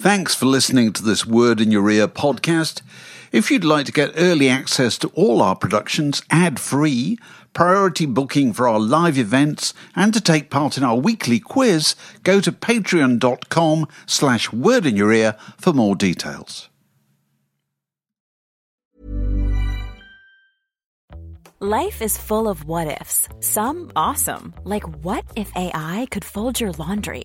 Thanks for listening to this Word in Your Ear podcast. If you'd like to get early access to all our productions ad free, priority booking for our live events, and to take part in our weekly quiz, go to patreon.com slash word in your ear for more details. Life is full of what ifs. Some awesome, like what if AI could fold your laundry?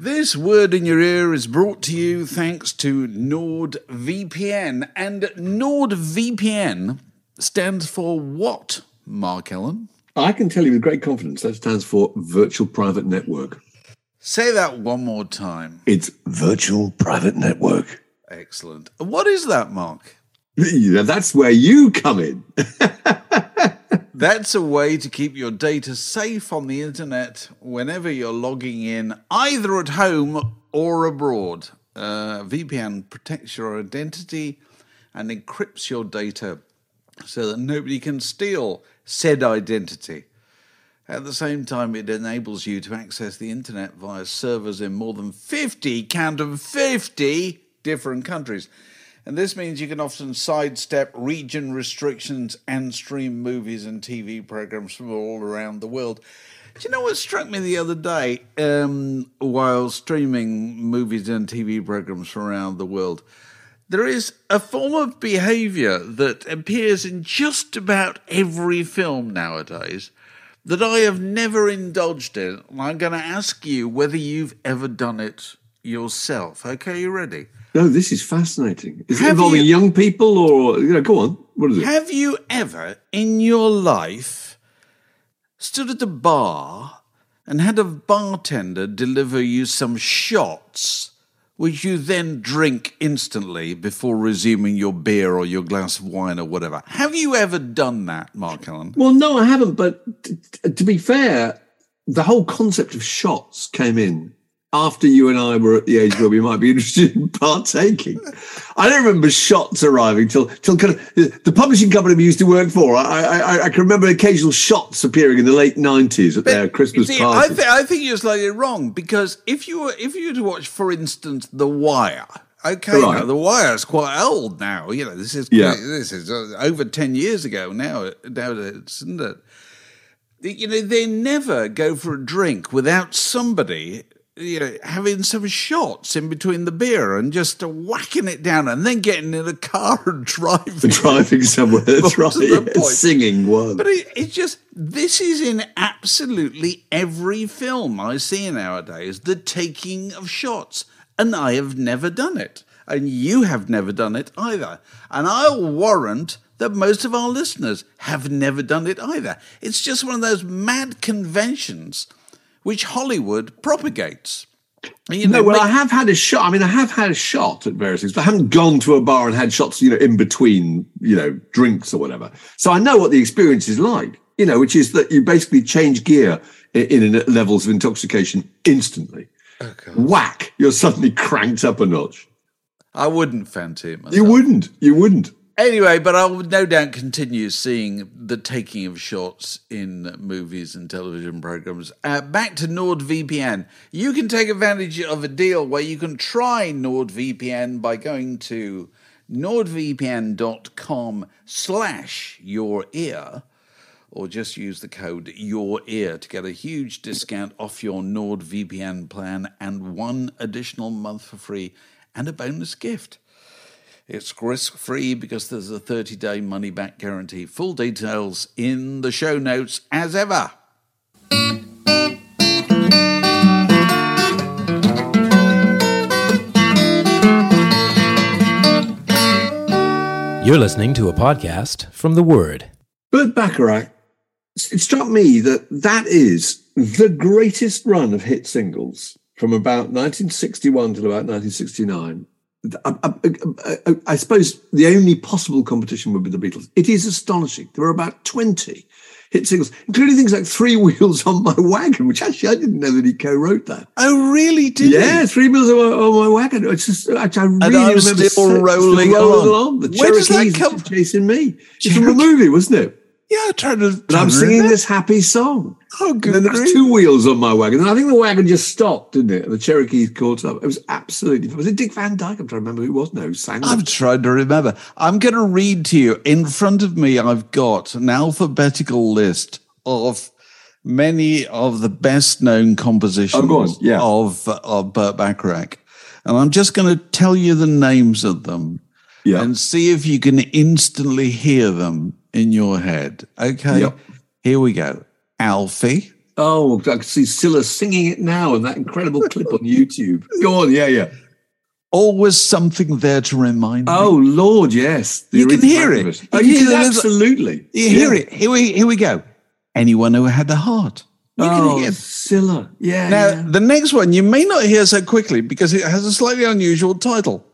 This word in your ear is brought to you thanks to NordVPN. And NordVPN stands for what, Mark Ellen? I can tell you with great confidence that stands for Virtual Private Network. Say that one more time. It's Virtual Private Network. Excellent. What is that, Mark? That's where you come in. That's a way to keep your data safe on the internet whenever you're logging in, either at home or abroad. Uh, VPN protects your identity and encrypts your data so that nobody can steal said identity. At the same time, it enables you to access the internet via servers in more than 50, count them 50 different countries. And this means you can often sidestep region restrictions and stream movies and TV programs from all around the world. Do you know what struck me the other day um, while streaming movies and TV programs from around the world? There is a form of behavior that appears in just about every film nowadays that I have never indulged in. And I'm going to ask you whether you've ever done it yourself. Okay, you ready? No, this is fascinating. Is Have it involving you- young people or, you know, go on. What is it? Have you ever in your life stood at a bar and had a bartender deliver you some shots, which you then drink instantly before resuming your beer or your glass of wine or whatever? Have you ever done that, Mark Ellen? Well, no, I haven't. But t- t- to be fair, the whole concept of shots came in after you and I were at the age where we might be interested in partaking. I don't remember shots arriving till till kind of the publishing company we used to work for. I I, I can remember occasional shots appearing in the late nineties at their Christmas see, I, th- I think you're slightly wrong because if you were if you were to watch, for instance, The Wire. Okay, Right. now The Wire is quite old now. You know, this is Yeah. this is uh, over ten years ago now. Nowadays, isn't it? You know, they never go for a drink without somebody. You know, having some shots in between the beer and just whacking it down, and then getting in a car and driving. driving somewhere. That's right. yeah, singing one. But it, it's just this is in absolutely every film I see nowadays. The taking of shots, and I have never done it, and you have never done it either. And I'll warrant that most of our listeners have never done it either. It's just one of those mad conventions which Hollywood propagates. You No, well, make- I have had a shot. I mean, I have had a shot at various things, but I haven't gone to a bar and had shots, you know, in between, you know, drinks or whatever. So I know what the experience is like, you know, which is that you basically change gear in, in levels of intoxication instantly. Oh, Whack, you're suddenly cranked up a notch. I wouldn't fancy it myself. You wouldn't. You wouldn't. Anyway, but I will no doubt continue seeing the taking of shots in movies and television programs. Uh, back to NordVPN. You can take advantage of a deal where you can try NordVPN by going to nordvpn.com slash your ear or just use the code your ear to get a huge discount off your NordVPN plan and one additional month for free and a bonus gift. It's risk free because there's a 30 day money back guarantee. Full details in the show notes as ever. You're listening to a podcast from The Word. Burt Bacharach, it struck me that that is the greatest run of hit singles from about 1961 till about 1969. I, I, I, I, suppose the only possible competition would be the Beatles. It is astonishing. There are about 20 hit singles, including things like Three Wheels on My Wagon, which actually I didn't know that he co-wrote that. Oh, really? Did yeah, he? Three Wheels on My, on my Wagon. It's just, actually, I really And remember still rolling rolling on. The Where does that come from? chasing me. It's from a movie, wasn't it? Yeah, tried to. And I'm singing this happy song. Oh, And good then there was two wheels on my wagon. And I think the wagon just stopped, didn't it? And the Cherokees caught up. It was absolutely. Was it Dick Van Dyke? I'm trying to remember who it was now who sang I'm it. trying to remember. I'm going to read to you. In front of me, I've got an alphabetical list of many of the best known oh, compositions Oh, on. Yeah. of, of Burt Bacharach. And I'm just going to tell you the names of them Yeah. and see if you can instantly hear them in your head. Okay. Yep. Here we go. Alfie. oh, I can see Cilla singing it now in that incredible clip on YouTube. Go on. Yeah, yeah. Always something there to remind me. Oh, Lord, yes. The You can hear it. Oh, can you can absolutely. You hear Yeah. it. Here we here we go. Anyone who had the heart. You Oh, can hear. Cilla. Yeah. Now yeah. the next one you may not hear so quickly because it has a slightly unusual title.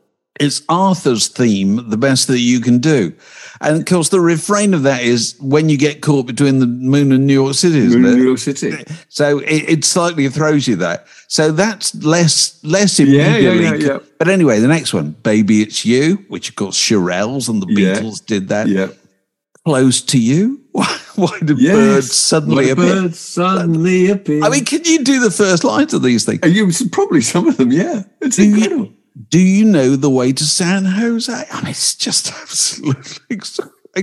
It's Arthur's theme, the best that you can do. And of course the refrain of that is when you get caught between the moon and New York City, isn't New it? York City. So it, it slightly throws you that. So that's less less Yeah, yeah, immediately. yeah, yeah. But anyway, the next one, Baby It's You, which of course Shirelles and the Yeah. Beatles did that. Yeah. Close to You. Why, why do Yes. birds suddenly appear? bird suddenly appear. I mean, can you do the first lines of these things? You probably some of them, yeah. It's incredible. Do you know the way to San Jose? I mean, it's just absolutely.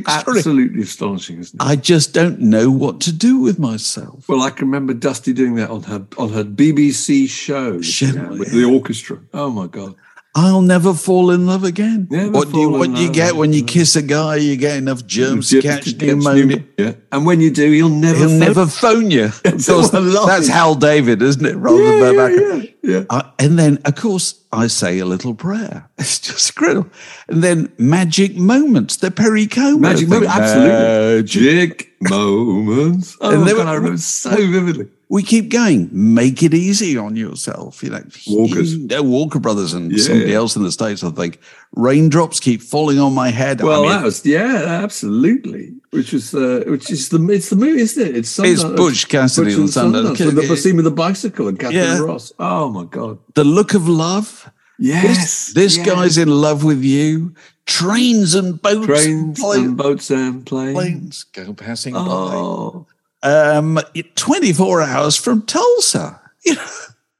Absolutely astonishing, isn't it? I just don't know what to do with myself. Well, I can remember Dusty doing that on her on her BBC show yeah, with yeah. the orchestra. Oh my god! I'll never fall in love again. Never what do you what do you get when you kiss a guy? You get enough germs to catch to catch pneumonia. Yeah, and when you do, he'll never. He'll phone- never phone you. Of course, that's Hal David, isn't it? Rather Yeah, than yeah, yeah, yeah. Uh, and then, of course, I say a little prayer. It's just incredible. And then magic moments, the Perry Como. Magic moments, absolutely. Magic. Moments. Oh, And then God, I remember so vividly. We keep going. Make it easy on yourself. You know, Walkers. You know, Walker Brothers and Yeah, somebody else in the States, I think. Raindrops keep falling on my head. I Well, mean, that was yeah, absolutely. Which is uh, which is the it's the movie, isn't it? It's It's Sundance- Butch Cassidy and Sundance, Sundance. the scene with the bicycle and Katharine Yeah. Ross. Oh my god! the look of love. Yes, This, this yes. guy's in love with you. Trains and boats. trains and boats and planes. planes go passing Oh, by. Um, 24 hours from Tulsa. You know,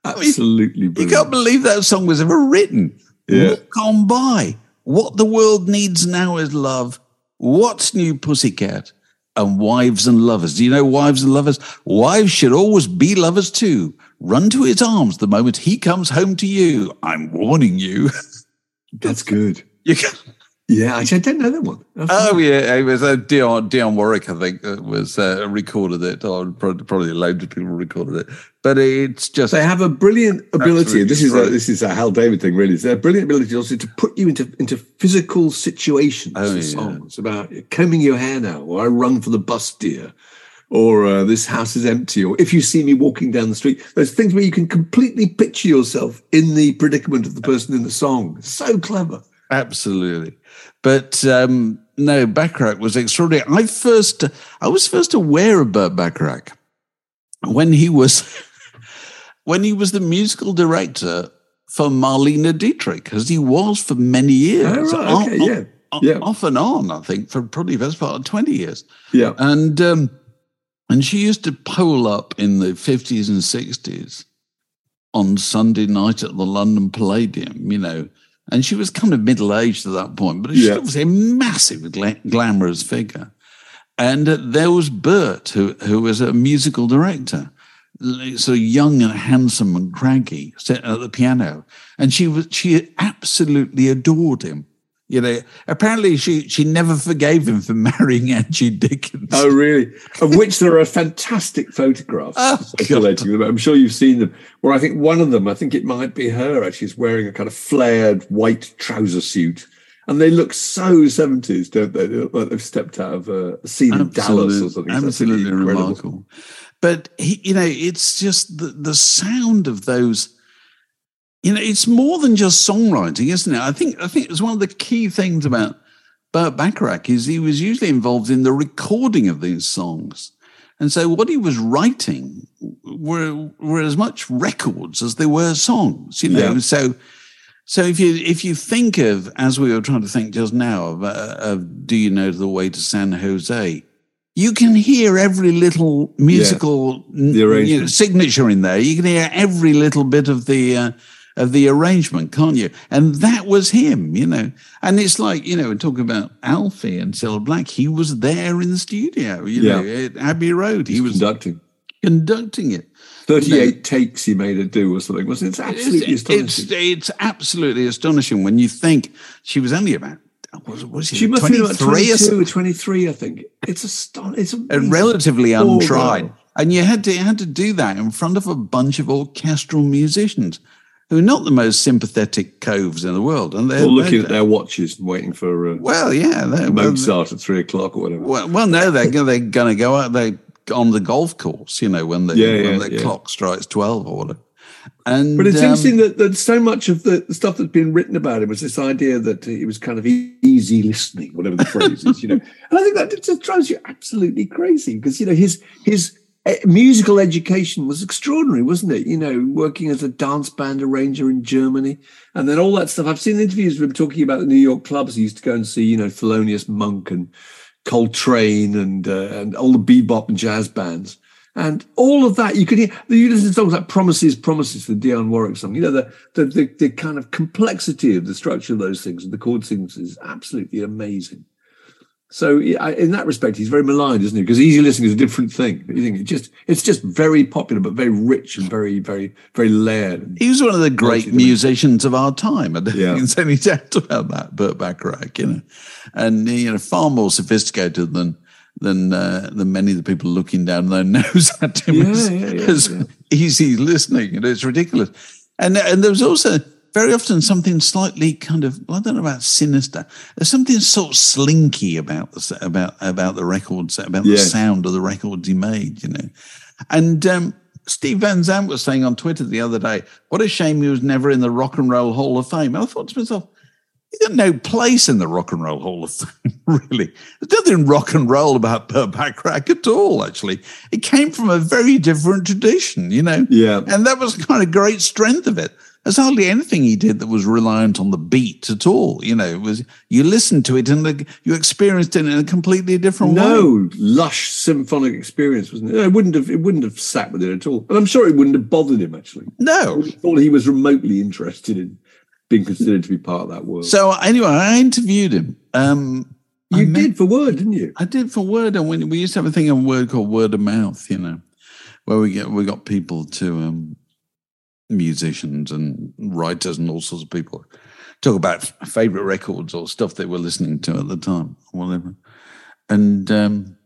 absolutely you can't believe that song was ever written. Yeah. Walk on by. What the world needs now is love. What's new, pussycat? And wives and lovers. Do you know wives and lovers? Wives should always be lovers too. Run to his arms the moment he comes home to you. I'm warning you. That's good. you can, Yeah, actually, I don't know that one. Oh yeah, it was uh, Dionne Dionne Warwick, I think, uh, was uh, recorded it. Or probably, probably loads of people recorded it, but it's just They have a brilliant ability. This is a, this is a Hal David thing, really. It's a brilliant ability also to put you into into physical situations. Oh, yeah. songs about combing your hair now, or I run for the bus, dear, or uh, this house is empty, or if you see me walking down the street. There's things where you can completely picture yourself in the predicament of the person in the song. So clever. Absolutely. But um, no, Bacharach was extraordinary. I first, I was first aware of Burt Bacharach when he was, when he was the musical director for Marlene Dietrich, as he was for many years. Oh, right, Off- okay, yeah, yeah. Off and on, I think, for probably the best part of 20 years. Yeah. And um, and she used to pole up in the fifties and sixties on Sunday night at the London Palladium, you know. And she was kind of middle aged at that point, but she Yeah. was a massive gla- glamorous figure. And uh, there was Burt, who who was a musical director, so young and handsome and craggy, sitting at the piano, and she was she absolutely adored him. You know, apparently she she never forgave him for marrying Angie Dickinson. Oh, really? Of which there are fantastic photographs Oh, circulating. I'm sure you've seen them. Where I think one of them, I think it might be her, actually, is wearing a kind of flared white trouser suit. And they look so 70s, don't they? They like they've stepped out of a scene in Dallas or something. Absolutely remarkable. But he, you know, it's just the the sound of those. You know, it's more than just songwriting, isn't it? I think I think it's one of the key things about Burt Bacharach is he was usually involved in the recording of these songs. And so what he was writing were were as much records as they were songs, you know. Yeah. So so if you if you think of as we were trying to think just now of, uh, of do you know the way to San Jose, you can hear every little musical n- you know, signature in there. You can hear every little bit of the uh, of the arrangement, can't you? And that was him, you know. And it's like you know, we're talking about Alfie and Cilla Black. He was there in the studio, you Yeah. know, at Abbey Road. He was conducting. conducting it. 38 takes he made her do or something, it? It's absolutely it's, astonishing. It's, it's absolutely astonishing when you think she was only about was, was she, she must be about 23 or 22 or 23, I think. It's astonishing. It's and relatively untried. girl. And you had to you had to do that in front of a bunch of orchestral musicians who are not the most sympathetic coves in the world. And they're Or looking they're- at their watches and waiting for uh, well, yeah, they're, well, Mozart at three o'clock or whatever. well, well, no, they're they're going to go out they on the golf course, you know, when the Yeah, when yeah, the yeah. clock strikes twelve or whatever. And But it's um, interesting that, that so much of the, stuff that's been written about him was this idea that it was kind of easy listening, whatever the phrase is, you know. And I think that just drives you absolutely crazy because you know his his musical education was extraordinary, wasn't it? You know, working as a dance band arranger in Germany, and then all that stuff. I've seen interviews with him talking about the New York clubs he used to go and see, you know, Thelonious Monk and Coltrane and uh, and all the bebop and jazz bands. And all of that, you could hear. The you listen to songs like "Promises, Promises," the Dionne Warwick song. You know the, the the the kind of complexity of the structure of those things and the chord sequences is absolutely amazing. So, in that respect, he's very maligned, isn't he? Because easy listening is a different thing. You think it just it's just very popular, but very rich and very very very layered. He was one of the great musicians of our time. I don't Yeah. think there's any doubt about that, Burt Bacharach, you know, and you know, far more sophisticated than than uh, than many of the people looking down their nose at him Yeah, as, yeah, yeah, as easy listening. You know, it's ridiculous. And and there was also very often something slightly kind of I don't know about sinister. There's something sort of slinky about the about about the records, about the sound of the records he made. You know, and um, Steve Van Zandt was saying on Twitter the other day, "What a shame he was never in the Rock and Roll Hall of Fame." And I thought to myself, "He got no place in the Rock and Roll Hall of Fame, really. There's nothing rock and roll about Burt Bacharach at all. Actually, it came from a very different tradition, you know. Yeah. and that was kind of great strength of it." There's hardly anything he did that was reliant on the beat at all. You know, it was you listened to it and the, you experienced it in a completely different way. No lush symphonic experience, wasn't it? It wouldn't have. It wouldn't have sat with it at all, and I'm sure it wouldn't have bothered him. Actually, No, I thought he was remotely interested in being considered to be part of that world. So anyway, I interviewed him. Um, you met- did for word, didn't you? I did for Word, and we, we used to have a thing on Word called Word of Mouth. You know, where we get we got people to um, musicians and writers and all sorts of people talk about favorite records or stuff they were listening to at the time, or whatever. And um,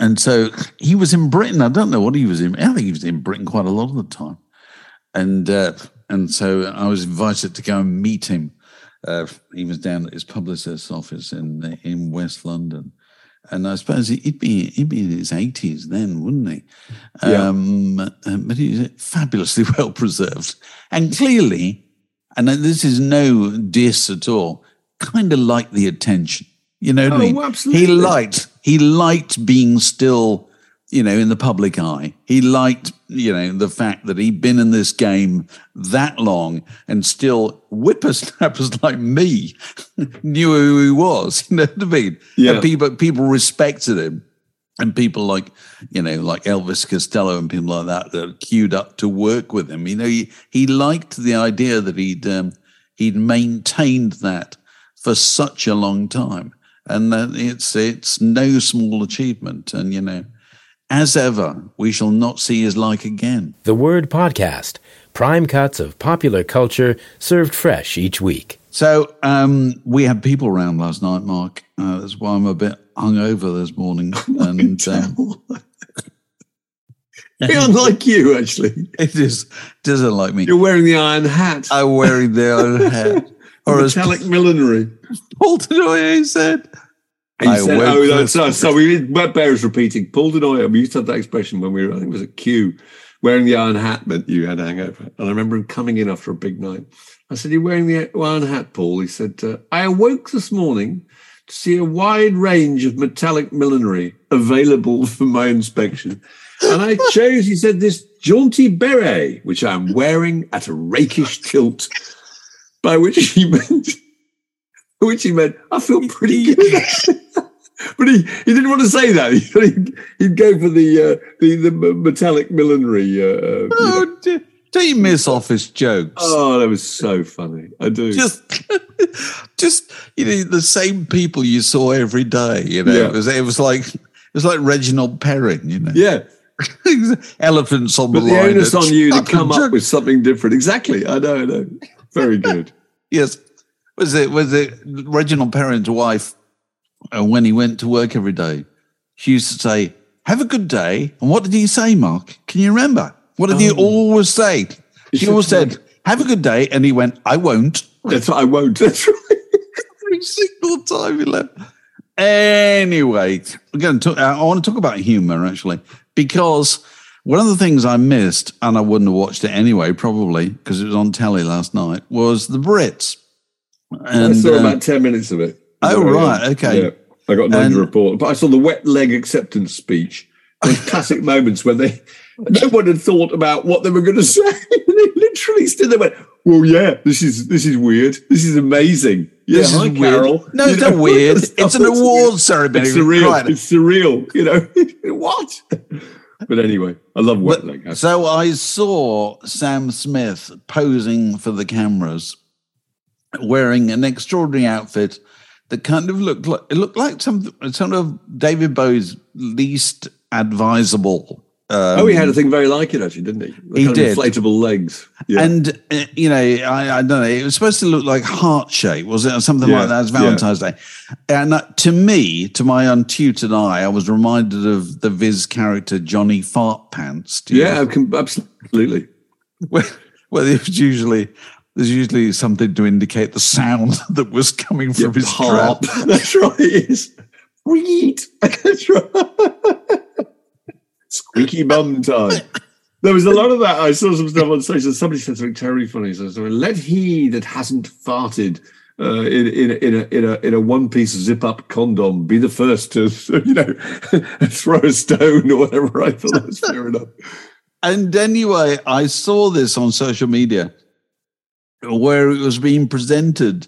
and so he was in Britain. I don't know what he was in. I think he was in Britain quite a lot of the time. And uh, and so I was invited to go and meet him. Uh, he was down at his publicist's office in in West London, and I suppose he'd be he'd be in his eighties then, wouldn't he? Yeah. Um, uh, but he's fabulously well preserved, and clearly, and this is no diss at all. Kind of liked the attention, you know what I Oh, mean? absolutely. He liked he liked being still, you know, in the public eye. He liked, you know, the fact that he'd been in this game that long and still whippersnappers like me knew who he was. You know what I mean? Yeah. And people people respected him. And people like, you know, like Elvis Costello and people like that that queued up to work with him. You know, he, he liked the idea that he'd um, he'd maintained that for such a long time, and that it's it's no small achievement. And you know, as ever, we shall not see his like again. The Word Podcast. Prime cuts of popular culture served fresh each week. So um, we had people around last night, Mark. Uh, that's why I'm a bit hungover this morning. And um, unlike you, actually. it is doesn't like me. You're wearing the iron hat. I'm wearing the iron hat. Or as metallic millinery. Paul Du Noyer said, And I said, oh, no, this- so, we Matt Bear's repeating. Paul Du Noyer, we used to have that expression when we were, I think it was at Q, wearing the iron hat meant you had a hangover. And I remember him coming in after a big night. I said, You're wearing the iron hat, Paul? He said, uh, I awoke this morning to see a wide range of metallic millinery available for my inspection. And I chose, he said, this jaunty beret, which I'm wearing at a rakish tilt, by which he meant, which he meant, I feel pretty good. but he, he didn't want to say that. He'd, he'd go for the, uh, the the metallic millinery. Uh, uh, you know. "Oh, do you miss office jokes? Oh, that was so funny. I do. Just, just you know, the same people you saw every day. You know, Yeah. it was it was like it was like Reginald Perrin. You know, yeah. elephants on But the the line. onus on you to come up with something different. Exactly. I know, I know. Very good. Yes. Was it was it Reginald Perrin's wife uh, when he went to work every day? She used to say, Have a good day. And what did he say, Mark? Can you remember? What did he always say? She always said, Have a good day. And he went, I won't. That's I won't. That's right. Every single time he left. Anyway, we're going to talk, I want to talk about humor actually, because one of the things I missed, and I wouldn't have watched it anyway, probably because it was on telly last night, was the Brits. I saw uh, about 10 minutes of it. Oh, right, yeah. okay. Yeah. I got no And- report. But I saw the wet leg acceptance speech. Those classic moments when they no one had thought about what they were going to say. they literally stood there and went, Well, yeah, this is this is weird. This is amazing. Yeah, This is hi, weird. No, You it's know, not weird. it's an award ceremony. It's surreal. Right. It's surreal. You know what? But anyway, I love wet leg. So I saw Sam Smith posing for the cameras, wearing an extraordinary outfit that kind of looked like it looked like some sort of David Bowie's least advisable. Um, oh, he had a thing very like it, actually, didn't he? The He did. Inflatable legs. Yeah. And uh, you know, I, I don't know. It was supposed to look like heart shape, was it, or something Yeah, like that? It's yeah. Valentine's Day, and uh, to me, to my untutored eye, I was reminded of the Viz character Johnny Fart Pants. Yeah, absolutely. where, where there's usually there's usually something to indicate the sound that was coming from his Harp. trap. That's right. It is. Read. That's right. Squeaky bum time. There was a lot of that. I saw some stuff on social. Somebody said something terribly funny. So, so let he that hasn't farted uh, in, in, in a in a in a one piece zip up condom be the first to you know throw a stone or whatever. I thought that was fair enough. And anyway, I saw this on social media where it was being presented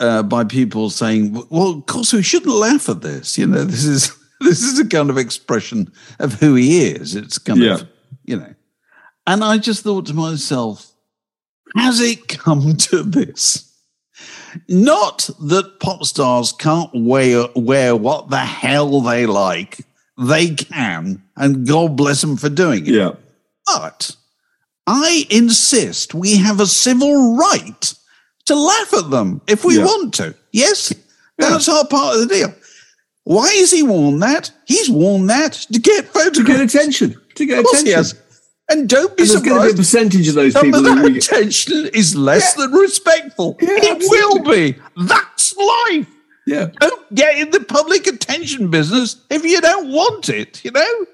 uh, by people saying, "Well, of course, we shouldn't laugh at this. You know, this is this is a kind of expression of who he is. It's kind Yeah. of, you know." And I just thought to myself, has it come to this? Not that pop stars can't wear, wear what the hell they like. They can, and God bless them for doing it. Yeah. But I insist we have a civil right to laugh at them if we Yeah. want to. Yes, that's our part of the deal. Why has he worn that? He's worn that to get photographs. To get attention. To get attention. And don't be And there's going to be a percentage of those people that we, attention is less than respectful. Yeah, it will be. That's life. yeah. Don't get in the public attention business if you don't want it, you know?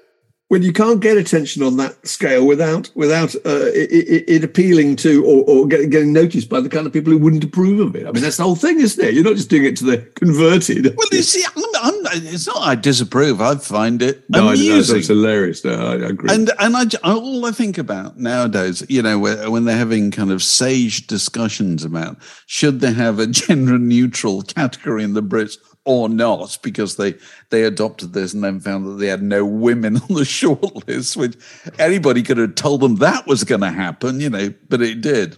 When you can't get attention on that scale without without uh, it, it, appealing to or, or getting, getting noticed by the kind of people who wouldn't approve of it. I mean, that's the whole thing, isn't it? You're not just doing it to the converted. Well, you see, I'm, I'm, it's not I disapprove. I find it no, I, no, amusing. that's hilarious. No, I, I agree. and and I, all I think about nowadays, you know, when they're having kind of sage discussions about should they have a gender neutral category in the Brits or not, because they they adopted this and then found that they had no women on the short list, which anybody could have told them that was going to happen, you know, but it did.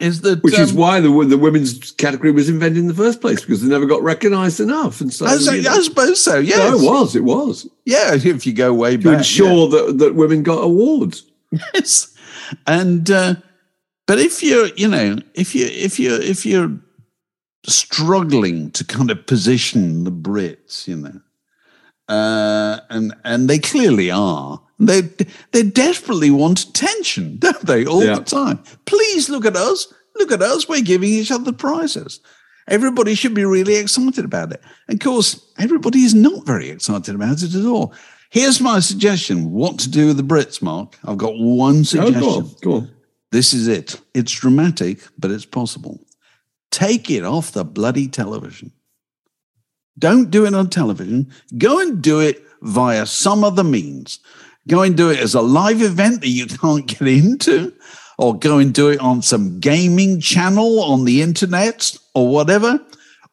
Is that Which is um, why the the women's category was invented in the first place because they never got recognised enough. And so, I, say- you know- I suppose so. yeah no, it was, it was Yeah, if you go way to back. yeah. ensure that that women got awards. Yes. And uh, but if you're, you know, if you if you if you're struggling to kind of position the Brits, you know. Uh, and and they clearly are. They they desperately want attention, don't they? All Yeah. the time. Please look at us. Look at us. We're giving each other prizes. Everybody should be really excited about it. Of course, everybody is not very excited about it at all. Here's my suggestion: what to do with the Brits, Mark. I've got one suggestion. go on, go on. This is it. It's dramatic, but it's possible. Take it off the bloody television. Don't do it on television. Go and do it via some other means. Go and do it as a live event that you can't get into, or go and do it on some gaming channel on the internet or whatever.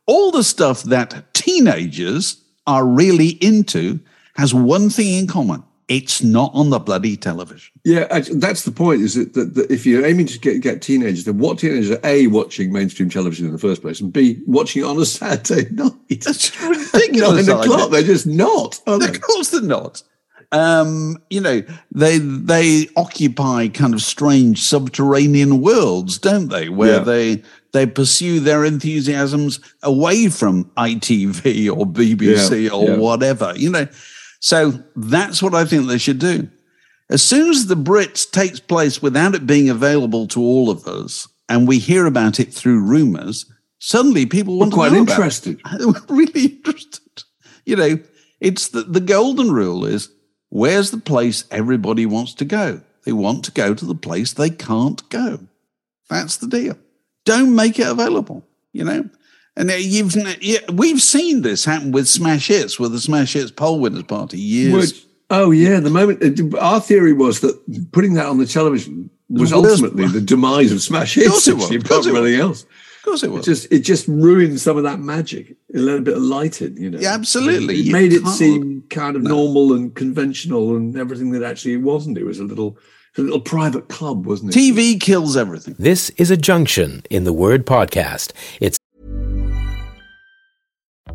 All the stuff that teenagers are really into has one thing in common it's not on the bloody television. Yeah, that's the point. Is that, that, that if you're aiming to get, get teenagers, then what teenagers are a watching mainstream television in the first place, and b watching it on a Saturday night. That's ridiculous. Nine o'clock. They're just not. Are they? Of course they're not. Um, you know, they they occupy kind of strange subterranean worlds, don't they? Where Yeah. they they pursue their enthusiasms away from ITV or BBC Yeah, or yeah. whatever. You know, so that's what I think they should do. As soon as the Brits takes place without it being available to all of us, and we hear about it through rumours, suddenly people want We're quite to know about it. interested. We're really interested. You know, it's the, the golden rule is where's the place everybody wants to go? They want to go to the place they can't go. That's the deal. Don't make it available, you know? And you've we've seen this happen with Smash Hits, with the Smash Hits poll winners party years. Which, oh yeah, the moment uh, our theory was that putting that on the television was The worst- ultimately the demise of Smash Hits. Of course it was, actually, of course it was. anything else. of course it It was. just it just ruined some of that magic. It let a bit of light in, you know. Yeah, absolutely. It You made it can't- seem kind of normal and conventional and everything that actually it wasn't. It was a little a little private club, wasn't it? TV kills everything. This is a junction in the Word podcast. It's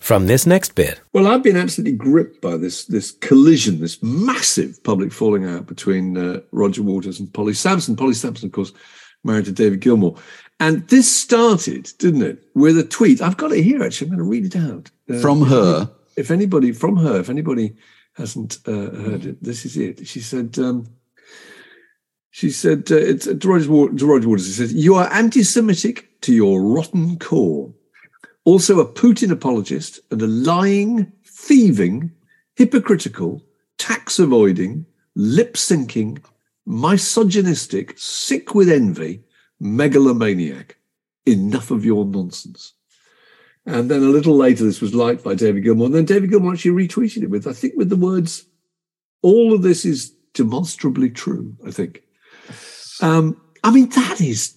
from this next bit. Well, I've been absolutely gripped by this this collision, this massive public falling out between uh, Roger Waters and Polly Samson. Polly Samson, of course, married to David Gilmour. And this started, didn't it, with a tweet. I've got it here, actually. I'm going to read it out. Uh, From her? If anybody, from her, if anybody hasn't uh, heard it, this is it. She said, um, she said, uh, it's to Roger, Wa- to Roger Waters, she says, you are anti-Semitic to your rotten core also a Putin apologist and a lying, thieving, hypocritical, tax avoiding, lip syncing, misogynistic, sick with envy, megalomaniac. Enough of your nonsense. And then a little later, this was liked by David Gilmour. And then David Gilmour actually retweeted it with, I think, with the words, all of this is demonstrably true, I think. Um, I mean, that is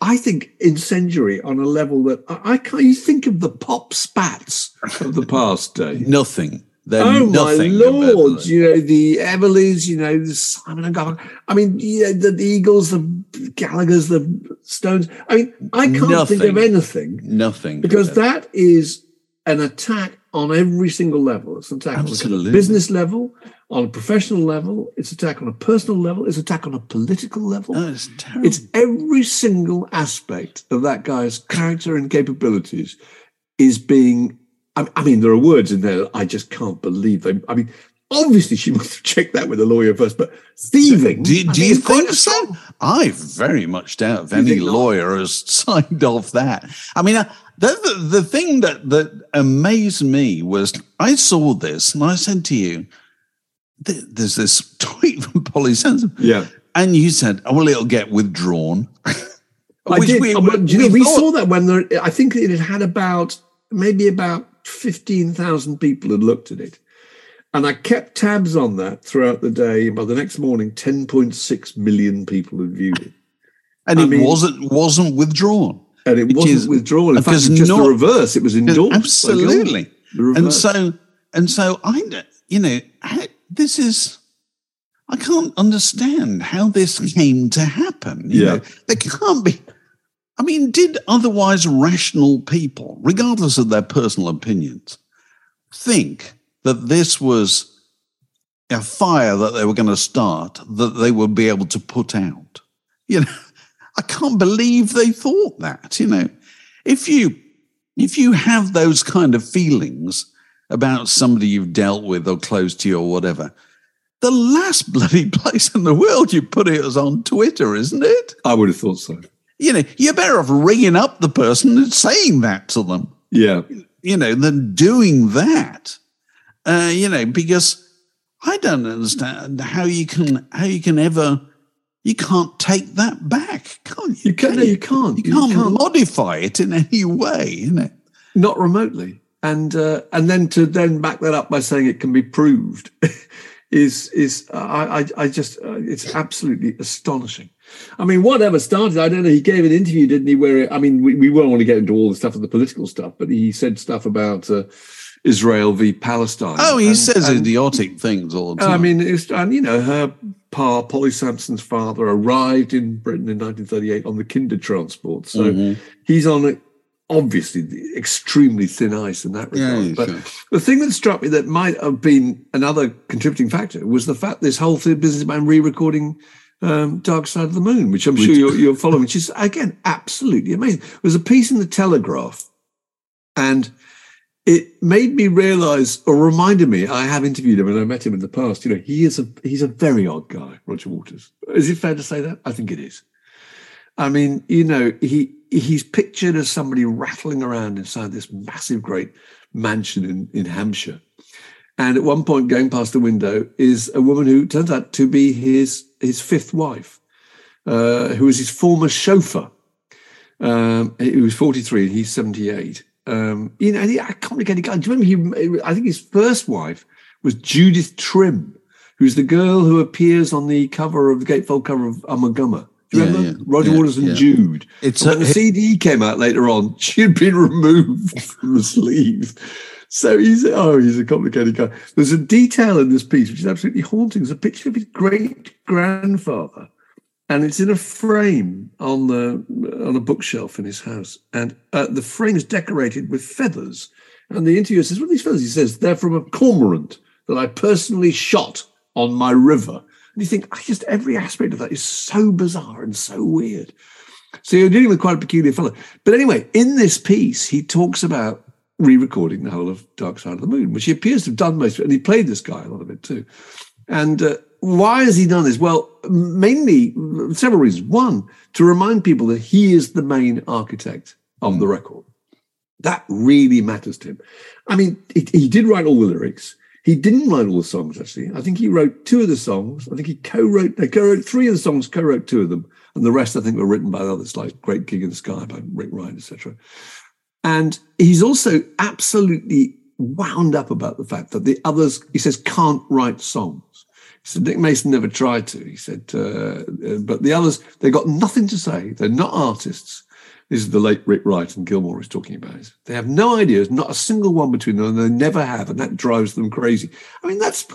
I think incendiary on a level that I, I can't. You think of the pop spats of the past, day. Nothing. They're oh my nothing lord! You know the Everlys, you know the Simon and Garfunkel. I mean, yeah, the, the Eagles, the Gallagher's, the Stones. I mean, I can't think of anything Nothing. because that is an attack on every single level. It's an attack Absolutely. on a business level, on a professional level. It's attack on a personal level. It's attack on a political level. Oh, it's. It's every single aspect of that guy's character and capabilities is being. I, I mean, there are words in there that I just can't believe. They, I mean, obviously she must have checked that with a lawyer first, but thieving. Do, I do mean, you think so? I very much doubt if any think not? lawyer has signed off that. I mean, uh, the, the, the thing that, that amazed me was I saw this and I said to you, there's this tweet from Polly Samson. Yeah. And you said, oh, well, it'll get withdrawn. I did. we- uh, but, do you we know, we saw that when there, I think it had had about maybe about fifteen thousand people had looked at it, and I kept tabs on that throughout the day. By the next morning, ten point six million people had viewed it, And I it mean- wasn't wasn't withdrawn. and it wasn't is- withdrawn. In fact, just not- the reverse. It was endorsed. Absolutely. and so and so i you know this is i can't understand how this came to happen you Yeah. know there can't be i mean did otherwise rational people regardless of their personal opinions think that this was a fire that they were going to start that they would be able to put out you know i can't believe they thought that you know if you if you have those kind of feelings about somebody you've dealt with or close to you or whatever, the last bloody place in the world you put it is on Twitter, isn't it? I would have thought so. You know, you're better off ringing up the person and saying that to them, Yeah, you know, than doing that. Uh, you know, because I don't understand how you can how you can ever you can't take that back, can't you? you can't. No, you can't. You can't modify it in any way, you know. not remotely and uh, and then to then back that up by saying it can be proved is is I I, I just uh, it's absolutely astonishing. I mean, whatever started, I don't know. He gave an interview, didn't he? Where I mean, we, we won't want to get into all the stuff of the political stuff, but he said stuff about uh, Israel v Palestine. Oh, he And- says and- idiotic things all the time. I mean, it's, and you know, her pa, Polly Samson's father, arrived in Britain in 1938 on the Kinder transport. So Mm-hmm. he's on obviously the extremely thin ice in that regard. yeah, but sure. the thing that struck me that might have been another contributing factor was the fact this whole thing, businessman re-recording um, Dark Side of the Moon, which I'm sure you're, you're following, which is again absolutely amazing. There was a piece in the Telegraph, and it made me realize or reminded me I have interviewed him and I met him in the past. You know, he is a he's a very odd guy, Roger Waters. Is it fair to say that? I think it is. I mean, you know, he he's pictured as somebody rattling around inside this massive, great mansion in, in Hampshire. And at one point, going past the window is a woman who turns out to be his his fifth wife, uh, who was his former chauffeur. Um, he was 43 and he's 78. Um, you know, he, a complicated guy. Do you remember he, I think his first wife was Judith Trim, who's the girl who appears on the cover of the gatefold cover of Ummagumma. Do you Yeah, remember? yeah, Roger yeah, Waters and. Jude. It's when a- the CD came out later on, she had been removed from the sleeve. So he's oh, he's a complicated guy. There's a detail in this piece which is absolutely haunting. There's a picture of his great grandfather, and it's in a frame on the on a bookshelf in his house. And uh, the frame is decorated with feathers. And the interviewer says, "What are these feathers?" He says, "They're from a cormorant that I personally shot on my river." And you think, I just every aspect of that is so bizarre and so weird. So you're dealing with quite a peculiar fellow. But anyway, in this piece, he talks about re-recording the whole of Dark Side of the Moon, which he appears to have done most of it, and he played this guy a lot of it too. And uh, why has he done this? Well, mainly several reasons. One, to remind people that he is the main architect of the hmm. record. That really matters to him. I mean, he, he did write all the lyrics. He didn't write all the songs, actually. I think he wrote two of the songs. I think he co-wrote, they co-wrote three of the songs, co-wrote two of them. And the rest, I think, were written by others, like Great Gig in the Sky by Rick Ryan, etc. And he's also absolutely wound up about the fact that the others, he says, can't write songs. Said Nick Mason never tried to. He said, uh, uh, but the others, they've got nothing to say. They're not artists. This is the late Rick Wright and Gilmour is talking about. They have no ideas, not a single one between them, and they never have, and that drives them crazy. I mean, that's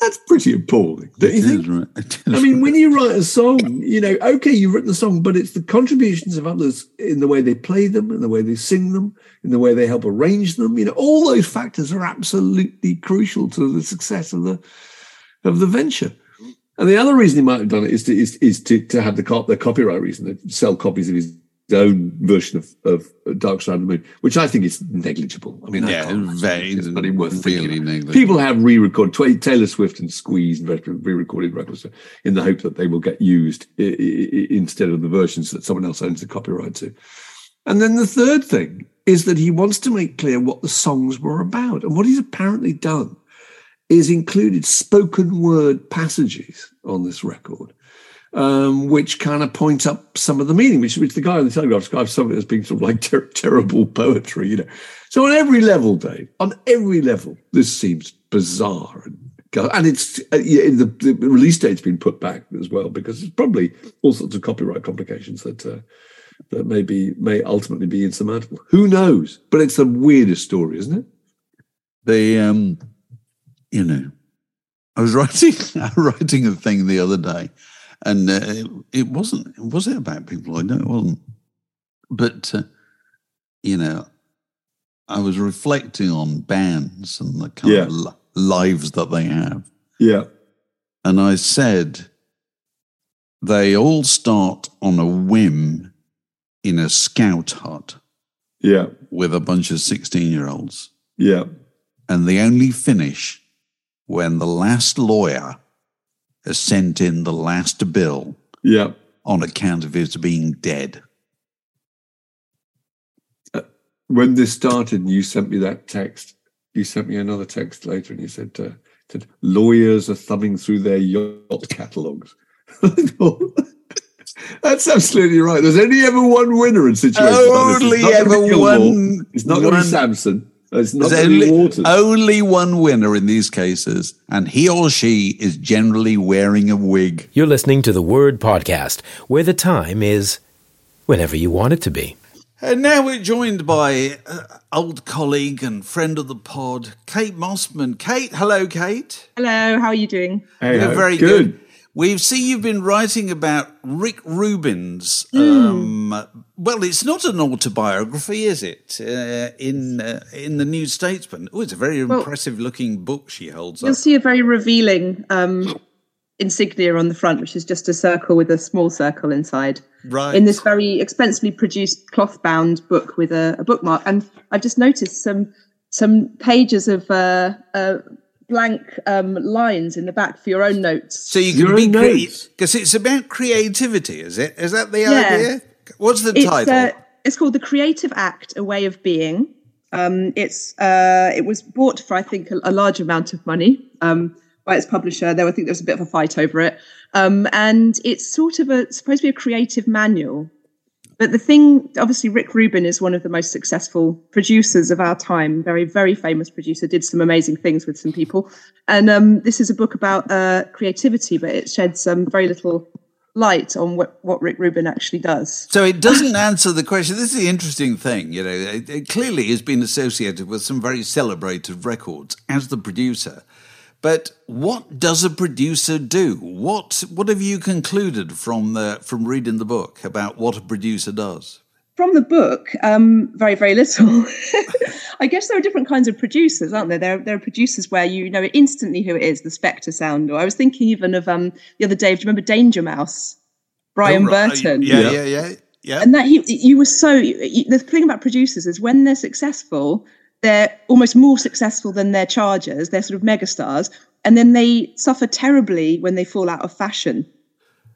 That's pretty appalling, don't you think? right. I mean, when you write a song, you know, okay, you've written the song, but it's the contributions of others in the way they play them, in the way they sing them, in the way they help arrange them. You know, all those factors are absolutely crucial to the success of the of the venture. And the other reason he might have done it is to is, is to, to have the cop the copyright reason to sell copies of his own version of, of Dark Side of the Moon, which I think is negligible. I mean, Yeah, very- it's not even worth really negligible. People have re-recorded Taylor Swift and Squeeze and re-recorded records in the hope that they will get used instead of the versions that someone else owns the copyright to. And then the third thing is that he wants to make clear what the songs were about. And what he's apparently done is included spoken word passages on this record, um, which kind of point up some of the meaning, which, which the guy on the Telegraph describes some of it as being sort of like ter- terrible poetry, you know. So on every level, Dave, on every level, this seems bizarre and and it's uh, yeah, the, the release date's been put back as well because there's probably all sorts of copyright complications that uh, that may be may ultimately be insurmountable. Who knows? But it's the weirdest story, isn't it? the um you know i was writing writing a thing the other day and uh, it, it wasn't was it about people i know it wasn't but uh, you know i was reflecting on bands and the kind Yeah. of li- lives that they have Yeah. and i said they all start on a whim in a scout hut Yeah. with a bunch of 16 year olds Yeah. and they only finish when the last lawyer has sent in the last bill Yeah. on account of his being dead. when this started you sent me that text, you sent me another text later and you said, uh, said lawyers are thumbing through their yacht catalogues. That's absolutely right. There's only ever one winner in situations like Only not ever one- It's not going to be Samson. It's not There's going to be only, only one winner in these cases, and he or she is generally wearing a wig. You're listening to the Word Podcast, where the time is whenever you want it to be. And now we're joined by uh, old colleague and friend of the pod, Kate Mossman. Kate, hello, Kate. Hello, how are you doing? Hey, We're ho. very good. We've seen you've been writing about Rick Rubin's. Um, well, it's not an autobiography, is it? Uh, in uh, in the New Statesman. Oh, it's a very Well- impressive looking book she holds You'll up. see a very revealing um, insignia on the front, which is just a circle with a small circle inside. Right. In this very expensively produced cloth-bound book with a, a bookmark, and I've just noticed some some pages of uh, uh, blank um, lines in the back for your own notes. So you Your can be own notes. because it's about creativity, is it? Is that the Yeah. idea? What's the It's, title? uh, it's called The Creative Act: A Way of Being. Um, it's uh, it was bought for I think a, a large amount of money um, by its publisher. There, I think there was a bit of a fight over it, um, and it's sort of a supposed to be a creative manual. But the thing, obviously, Rick Rubin is one of the most successful producers of our time. Very, very famous producer. Did some amazing things with some people, and um, this is a book about uh, creativity, but it sheds um, very little light on what, what Rick Rubin actually does. So it doesn't answer the question. This is the interesting thing, you know. It, it clearly has been associated with some very celebrated records as the producer. But what does a producer do? What what have you concluded from the from reading the book about what a producer does? From the book, um, very, very little. I guess there are different kinds of producers, aren't there? There are, there are producers where you know instantly who it is, the Spector sound. Or I was thinking even of um, the other day. Do you remember Danger Mouse? Brian Oh, right. Burton. Yeah, Yeah. yeah, yeah, yeah. And that he, you were so. You, the thing about producers is when they're successful, they're almost more successful than their chargers. They're sort of megastars, and then they suffer terribly when they fall out of fashion.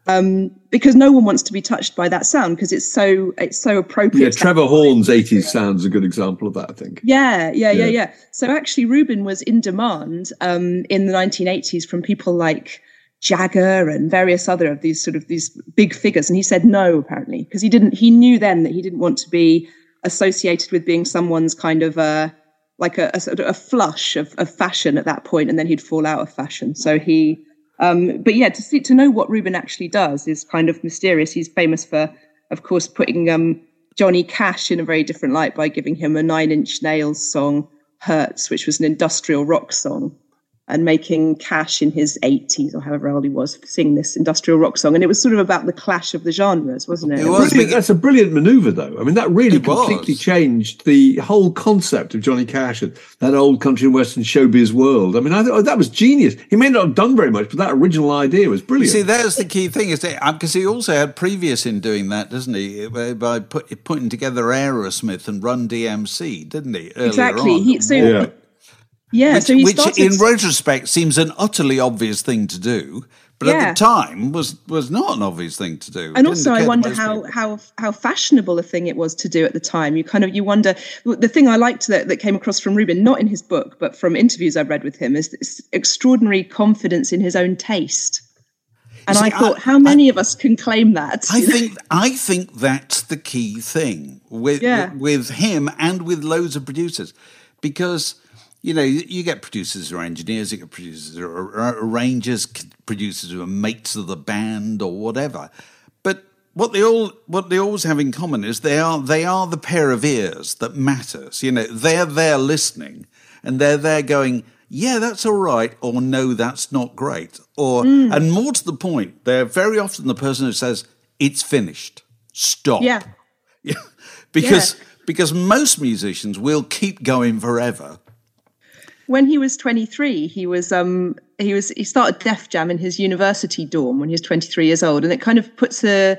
Um, because no one wants to be touched by that sound because it's so it's so appropriate. Yeah, Trevor Horn's 80s sound's a good example of that, I think. yeah, yeah, yeah, Yeah. yeah. So actually, Rubin was in demand um, in the 1980s from people like Jagger and various other of these sort of these big figures, and he said no apparently because he didn't. He knew then that he didn't want to be associated with being someone's kind of a like a, a sort of a flush of, of fashion at that point, and then he'd fall out of fashion. So he. Um, but yeah, to see to know what Rubin actually does is kind of mysterious. He's famous for, of course, putting um, Johnny Cash in a very different light by giving him a Nine Inch Nails song, Hurts, which was an industrial rock song. And making cash in his 80s or however old he was singing this industrial rock song and it was sort of about the clash of the genres wasn't it, It was. Brilliant- That's a brilliant maneuver, though. I mean, that really It was. completely changed the whole concept of Johnny Cash and that old country and western showbiz world. I mean, I thought oh, that was genius. He may not have done very much, but that original idea was You brilliant. see, there's the key thing, is that because uh, he also had previous in doing that, doesn't he? Uh, by- By put, putting together Aerosmith and Run DMC, didn't he? exactly on? he, so yeah. Yeah, which, so which started in retrospect seems an utterly obvious thing to do, but Yeah. at the time was was not an obvious thing to do. and also i wonder how people. how how fashionable a thing it was to do at the time you kind of you wonder the thing i liked that, that came across from rubin not in his book but from interviews i've read with him is this extraordinary confidence in his own taste and see, i I- thought how many of us can claim that I think I think that's the key thing with Yeah. with him and with loads of producers, because you know you get producers or engineers, you get producers or arrangers, producers who are mates of the band or whatever, but. What they all what they always have in common is they are they are the pair of ears that matters. You know, they're there listening and they're there going, yeah, that's all right, or no, that's not great. Or mm. and more to the point, they're very often the person who says, It's finished. Stop. yeah Yeah. because because most musicians will keep going forever. When he was 23 he was um he was he started def jam in his university dorm when he was 23 years old and it kind of puts a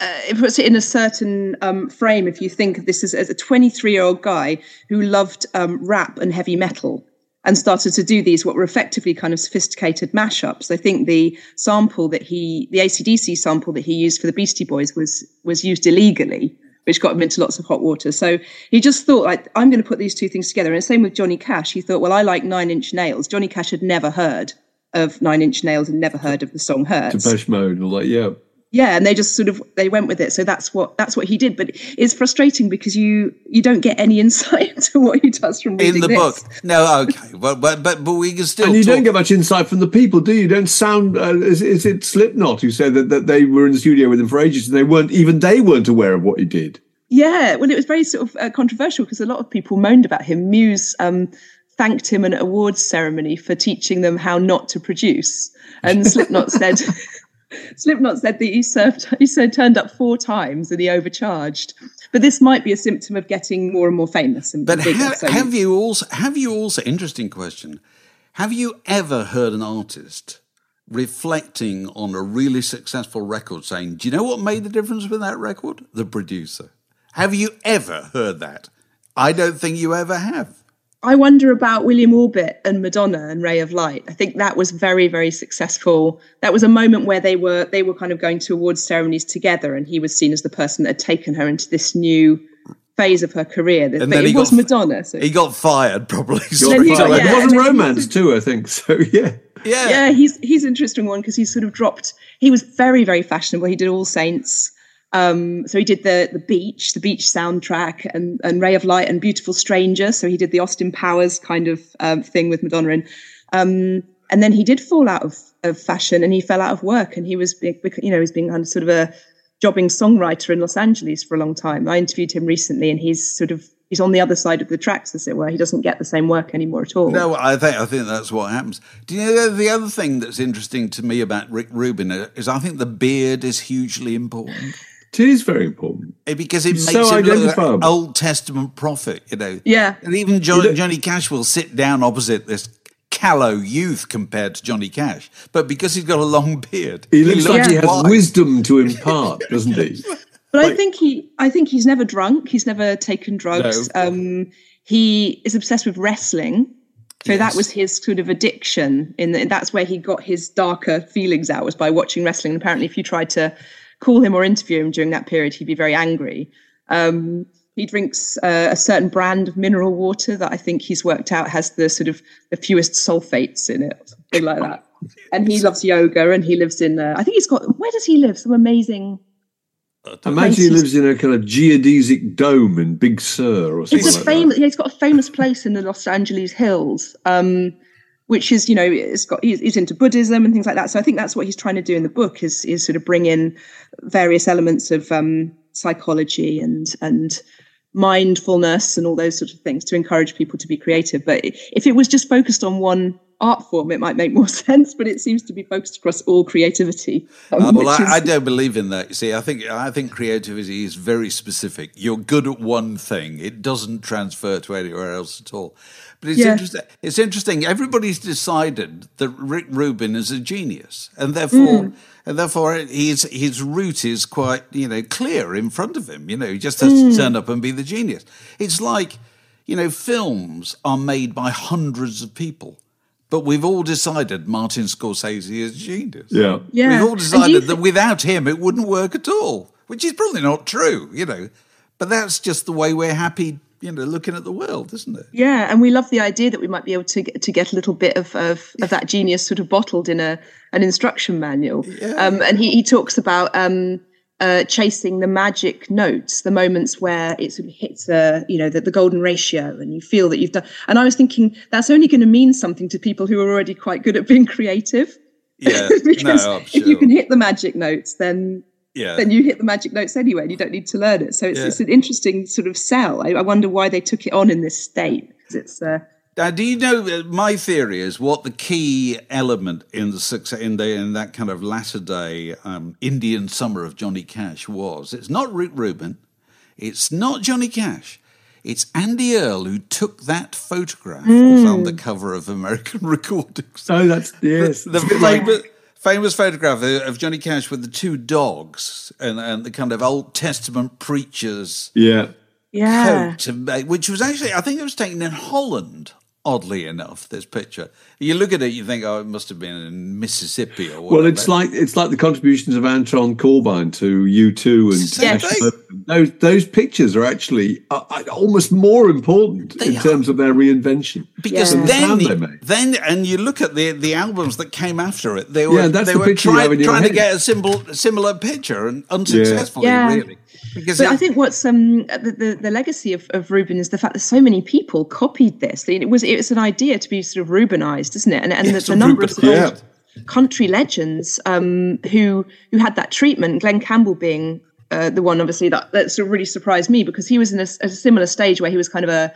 uh, it puts it in a certain um, frame if you think of this as, as a 23 year old guy who loved um, rap and heavy metal and started to do these what were effectively kind of sophisticated mashups. I think the sample that he, the ACDC sample that he used for the Beastie Boys was was used illegally, which got him into lots of hot water. So he just thought, like, I'm going to put these two things together. And same with Johnny Cash. He thought, well, I like Nine Inch Nails. Johnny Cash had never heard of Nine Inch Nails and never heard of the song Hurts. Depeche Mode that. Yeah. Yeah, and they just sort of they went with it. So that's what that's what he did. But it's frustrating because you you don't get any insight into what he does from In reading the this. book. No, okay. Well, but, but but we can still And you talk. don't get much insight from the people, do you? You don't sound. Uh, is, is it Slipknot who said that, that they were in the studio with him for ages and they weren't even they weren't aware of what he did? Yeah, well, it was very sort of uh, controversial because a lot of people moaned about him. Muse um, thanked him at an awards ceremony for teaching them how not to produce, and Slipknot said. Slipknot said that he served, he said turned up four times and he overcharged. But this might be a symptom of getting more and more famous and But bigger. have, so- have you also have you also interesting question? Have you ever heard an artist reflecting on a really successful record saying, "Do you know what made the difference with that record? The producer." Have you ever heard that? I don't think you ever have. I wonder about William Orbit and Madonna and Ray of Light. I think that was very, very successful. That was a moment where they were they were kind of going to awards ceremonies together, and he was seen as the person that had taken her into this new phase of her career. But then it he was got- Madonna. So. He got fired probably. Then he got- It wasn't and then- romance too, I think. So yeah. yeah. yeah, he's he's an interesting one because he's sort of dropped. He was very, very fashionable. He did All Saints. Um, so he did the the beach, the beach soundtrack, and and Ray of Light and Beautiful Stranger. So he did the Austin Powers kind of um, thing with Madonna, and um, and then he did fall out of of fashion, and he fell out of work, and he was being, you know, he's being kind of sort of a jobbing songwriter in Los Angeles for a long time. I interviewed him recently, and he's sort of he's on the other side of the tracks, as it were. He doesn't get the same work anymore at all. No, I think I think that's what happens. Do you know the other thing that's interesting to me about Rick Rubin is I think the beard is hugely important It is very important. Eh, because it It's makes so him look like an. Old Testament prophet. You know, Yeah. and even John, look- Johnny Cash will sit down opposite this callow youth compared to Johnny Cash, but because he's got a long beard, He looks like he has wise. wisdom to impart, doesn't he? But I think he, I think he's never drunk. He's never taken drugs. No. Um, he is obsessed with wrestling. So that was his sort of addiction. In the, that's where he got his darker feelings out was by watching wrestling. And apparently, if you tried to call him or interview him during that period, he'd be very angry. Um, he drinks uh, a certain brand of mineral water that I think he's worked out has the sort of the fewest sulfates in it, something like that. And he loves yoga, and he lives in. Uh, I think he's got. Where does he live? Some amazing. Imagine he lives in a kind of geodesic dome in Big Sur or something It's a like famous. Yeah, he's got a famous place in the Los Angeles hills, um, which is you know it's got he's, he's into Buddhism and things like that. So I think that's what he's trying to do in the book is is sort of bring in various elements of um, psychology and and mindfulness and all those sorts of things to encourage people to be creative. But if it was just focused on one art form, it might make more sense, but it seems to be focused across all creativity. Um, Uh, well, I, is- I don't believe in that. You see, I think I think creativity is very specific. You're good at one thing; it doesn't transfer to anywhere else at all. But it's Yeah. interesting. It's interesting. Everybody's decided that Rick Rubin is a genius, and therefore, Mm. and therefore, his his route is quite you know clear in front of him. You know, he just has Mm. to turn up and be the genius. It's like you know, films are made by hundreds of people. But we've all decided Martin Scorsese is a genius. Yeah. Yeah. We've all decided you that without him it wouldn't work at all, which is probably not true, you know. But that's just the way we're happy, you know, looking at the world, isn't it? Yeah, and we love the idea that we might be able to get, to get a little bit of, of, of that genius sort of bottled in a an instruction manual. Um, and he, he talks about um, uh, chasing the magic notes, the moments where it sort of hits a you know the, the golden ratio, and you feel that you've done. And I was thinking that's only going to mean something to people who are already quite good at being creative. Yeah, because no, I'm if you can hit the magic notes, then Yeah. then you hit the magic notes anyway, and you don't need to learn it. So it's, Yeah. it's an interesting sort of sell. I, I wonder why they took it on in this state. 'cause it's uh, Now, do you know uh, my theory is what the key element in the success in the in that kind of latter day um, Indian summer of Johnny Cash was? It's not Rick Rubin, it's not Johnny Cash. It's Andy Earl who took that photograph that's on the cover of American Recordings. Oh, that's yes. the It's a bit like- famous, famous photograph of Johnny Cash with the two dogs and, and the kind of Old Testament preachers yeah. yeah. coat, which was actually, I think it was taken in Holland. Oddly enough, this picture. You look at it, you think, oh, it must have been in Mississippi or whatever. Well, it's like it's like the contributions of Anton Corbijn to U two and Same Ash those those pictures are actually uh, uh, almost more important They in are. terms of their reinvention because Yeah. then, the, then, and you look at the the albums that came after it. They were Yeah, that's they the were picture you try- have in your trying to get a simple, similar picture and unsuccessfully, Yeah. really. Because But it- I think what's um, the, the the legacy of, of Rubin is the fact that so many people copied this. It was it was an idea to be sort of Rubinized, isn't it? And and Yes, the, the number of of Rubinized. old country legends um, who who had that treatment. Glen Campbell being uh, the one, obviously that that sort of really surprised me because he was in a, a similar stage where he was kind of a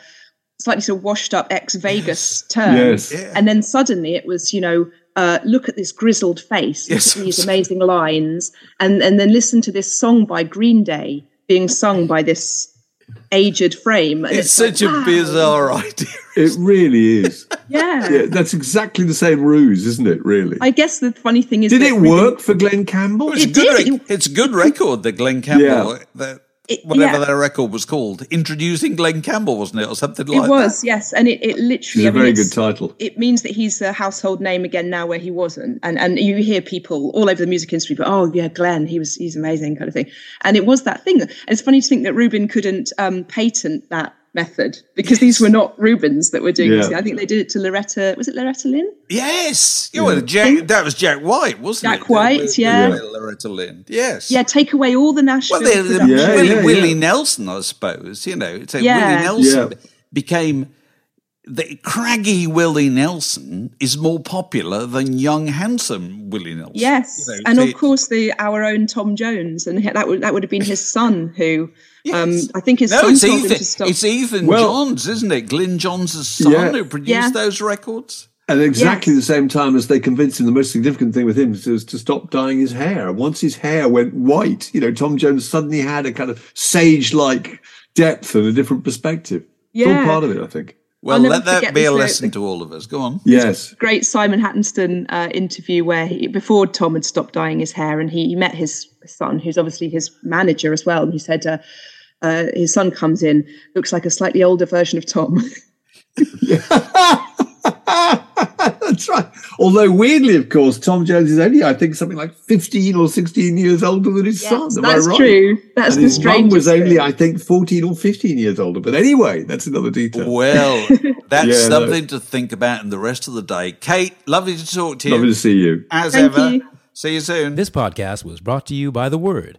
slightly sort of washed up ex Vegas term. Yes. Yeah. and then suddenly it was you know. Uh, look at this grizzled face. Yes. at these amazing lines, and and then listen to this song by Green Day being sung by this aged frame. And it's like, such a wow. bizarre idea. It really is. Yeah. yeah, that's exactly the same ruse, isn't it? Really. I guess the funny thing is, Did it Rubin- work for Glen Campbell? It's a It good. did. rec- it's a good record that Glen Campbell, Yeah. that, It- whatever yeah. that record was called, introducing Glen Campbell, wasn't it, or something like that? It was, that? yes, and it, it It's literally. a I mean, very it's- good title. It means that he's a household name again now, where he wasn't, and and you hear people all over the music industry, but oh yeah, Glen, he was he's amazing, kind of thing. And it was that thing. And it's funny to think that Rubin couldn't um, patent that method because these were not Rubins that were doing this. I think they did it to Loretta. Was it Loretta Lynn? Yes, you know, Jack, that was Jack White, wasn't it? Jack White, With- yeah. Loretta Lynn. Yes. Yeah, take away all the Nashville. Well, the, the production. Yeah, Willie, yeah, Willie. Nelson, I suppose. You know, so Yeah. Willie Nelson Yeah. became the craggy Willie Nelson is more popular than young, handsome Willie Nelson. Yes, You know, and so of course the our own Tom Jones, and that would that would have been his son who, um, I think his No, son it's told him to stop. It's Ethan Well- Johns, isn't it? Glyn Johns' son Yeah. who produced Yeah. those records. At exactly Yes. the same time as they convinced him, the most significant thing with him was to stop dyeing his hair. And once his hair went white, you know, Tom Jones suddenly had a kind of sage-like depth and a different perspective. It's all part of it, I think. Well, let that be a lyric. lesson to all of us. Go on. Yes. Great Simon Hattenstone uh, interview where he, before Tom had stopped dyeing his hair, and he, he met his son, who's obviously his manager as well, and he said. Uh, uh, his son comes in, looks like a slightly older version of Tom. That's right. Although weirdly, of course, Tom Jones is only, I think, something like 15 or 16 years older than his son. Am I that's right? true. That's and the his mum strangest. was only, thing. I think, 14 or 15 years older. But anyway, that's another detail. Well, that's Yeah, no. something to think about in the rest of the day. Kate, lovely to talk to you. Lovely to see you. As Thank ever. you. See you soon. This podcast was brought to you by The Word.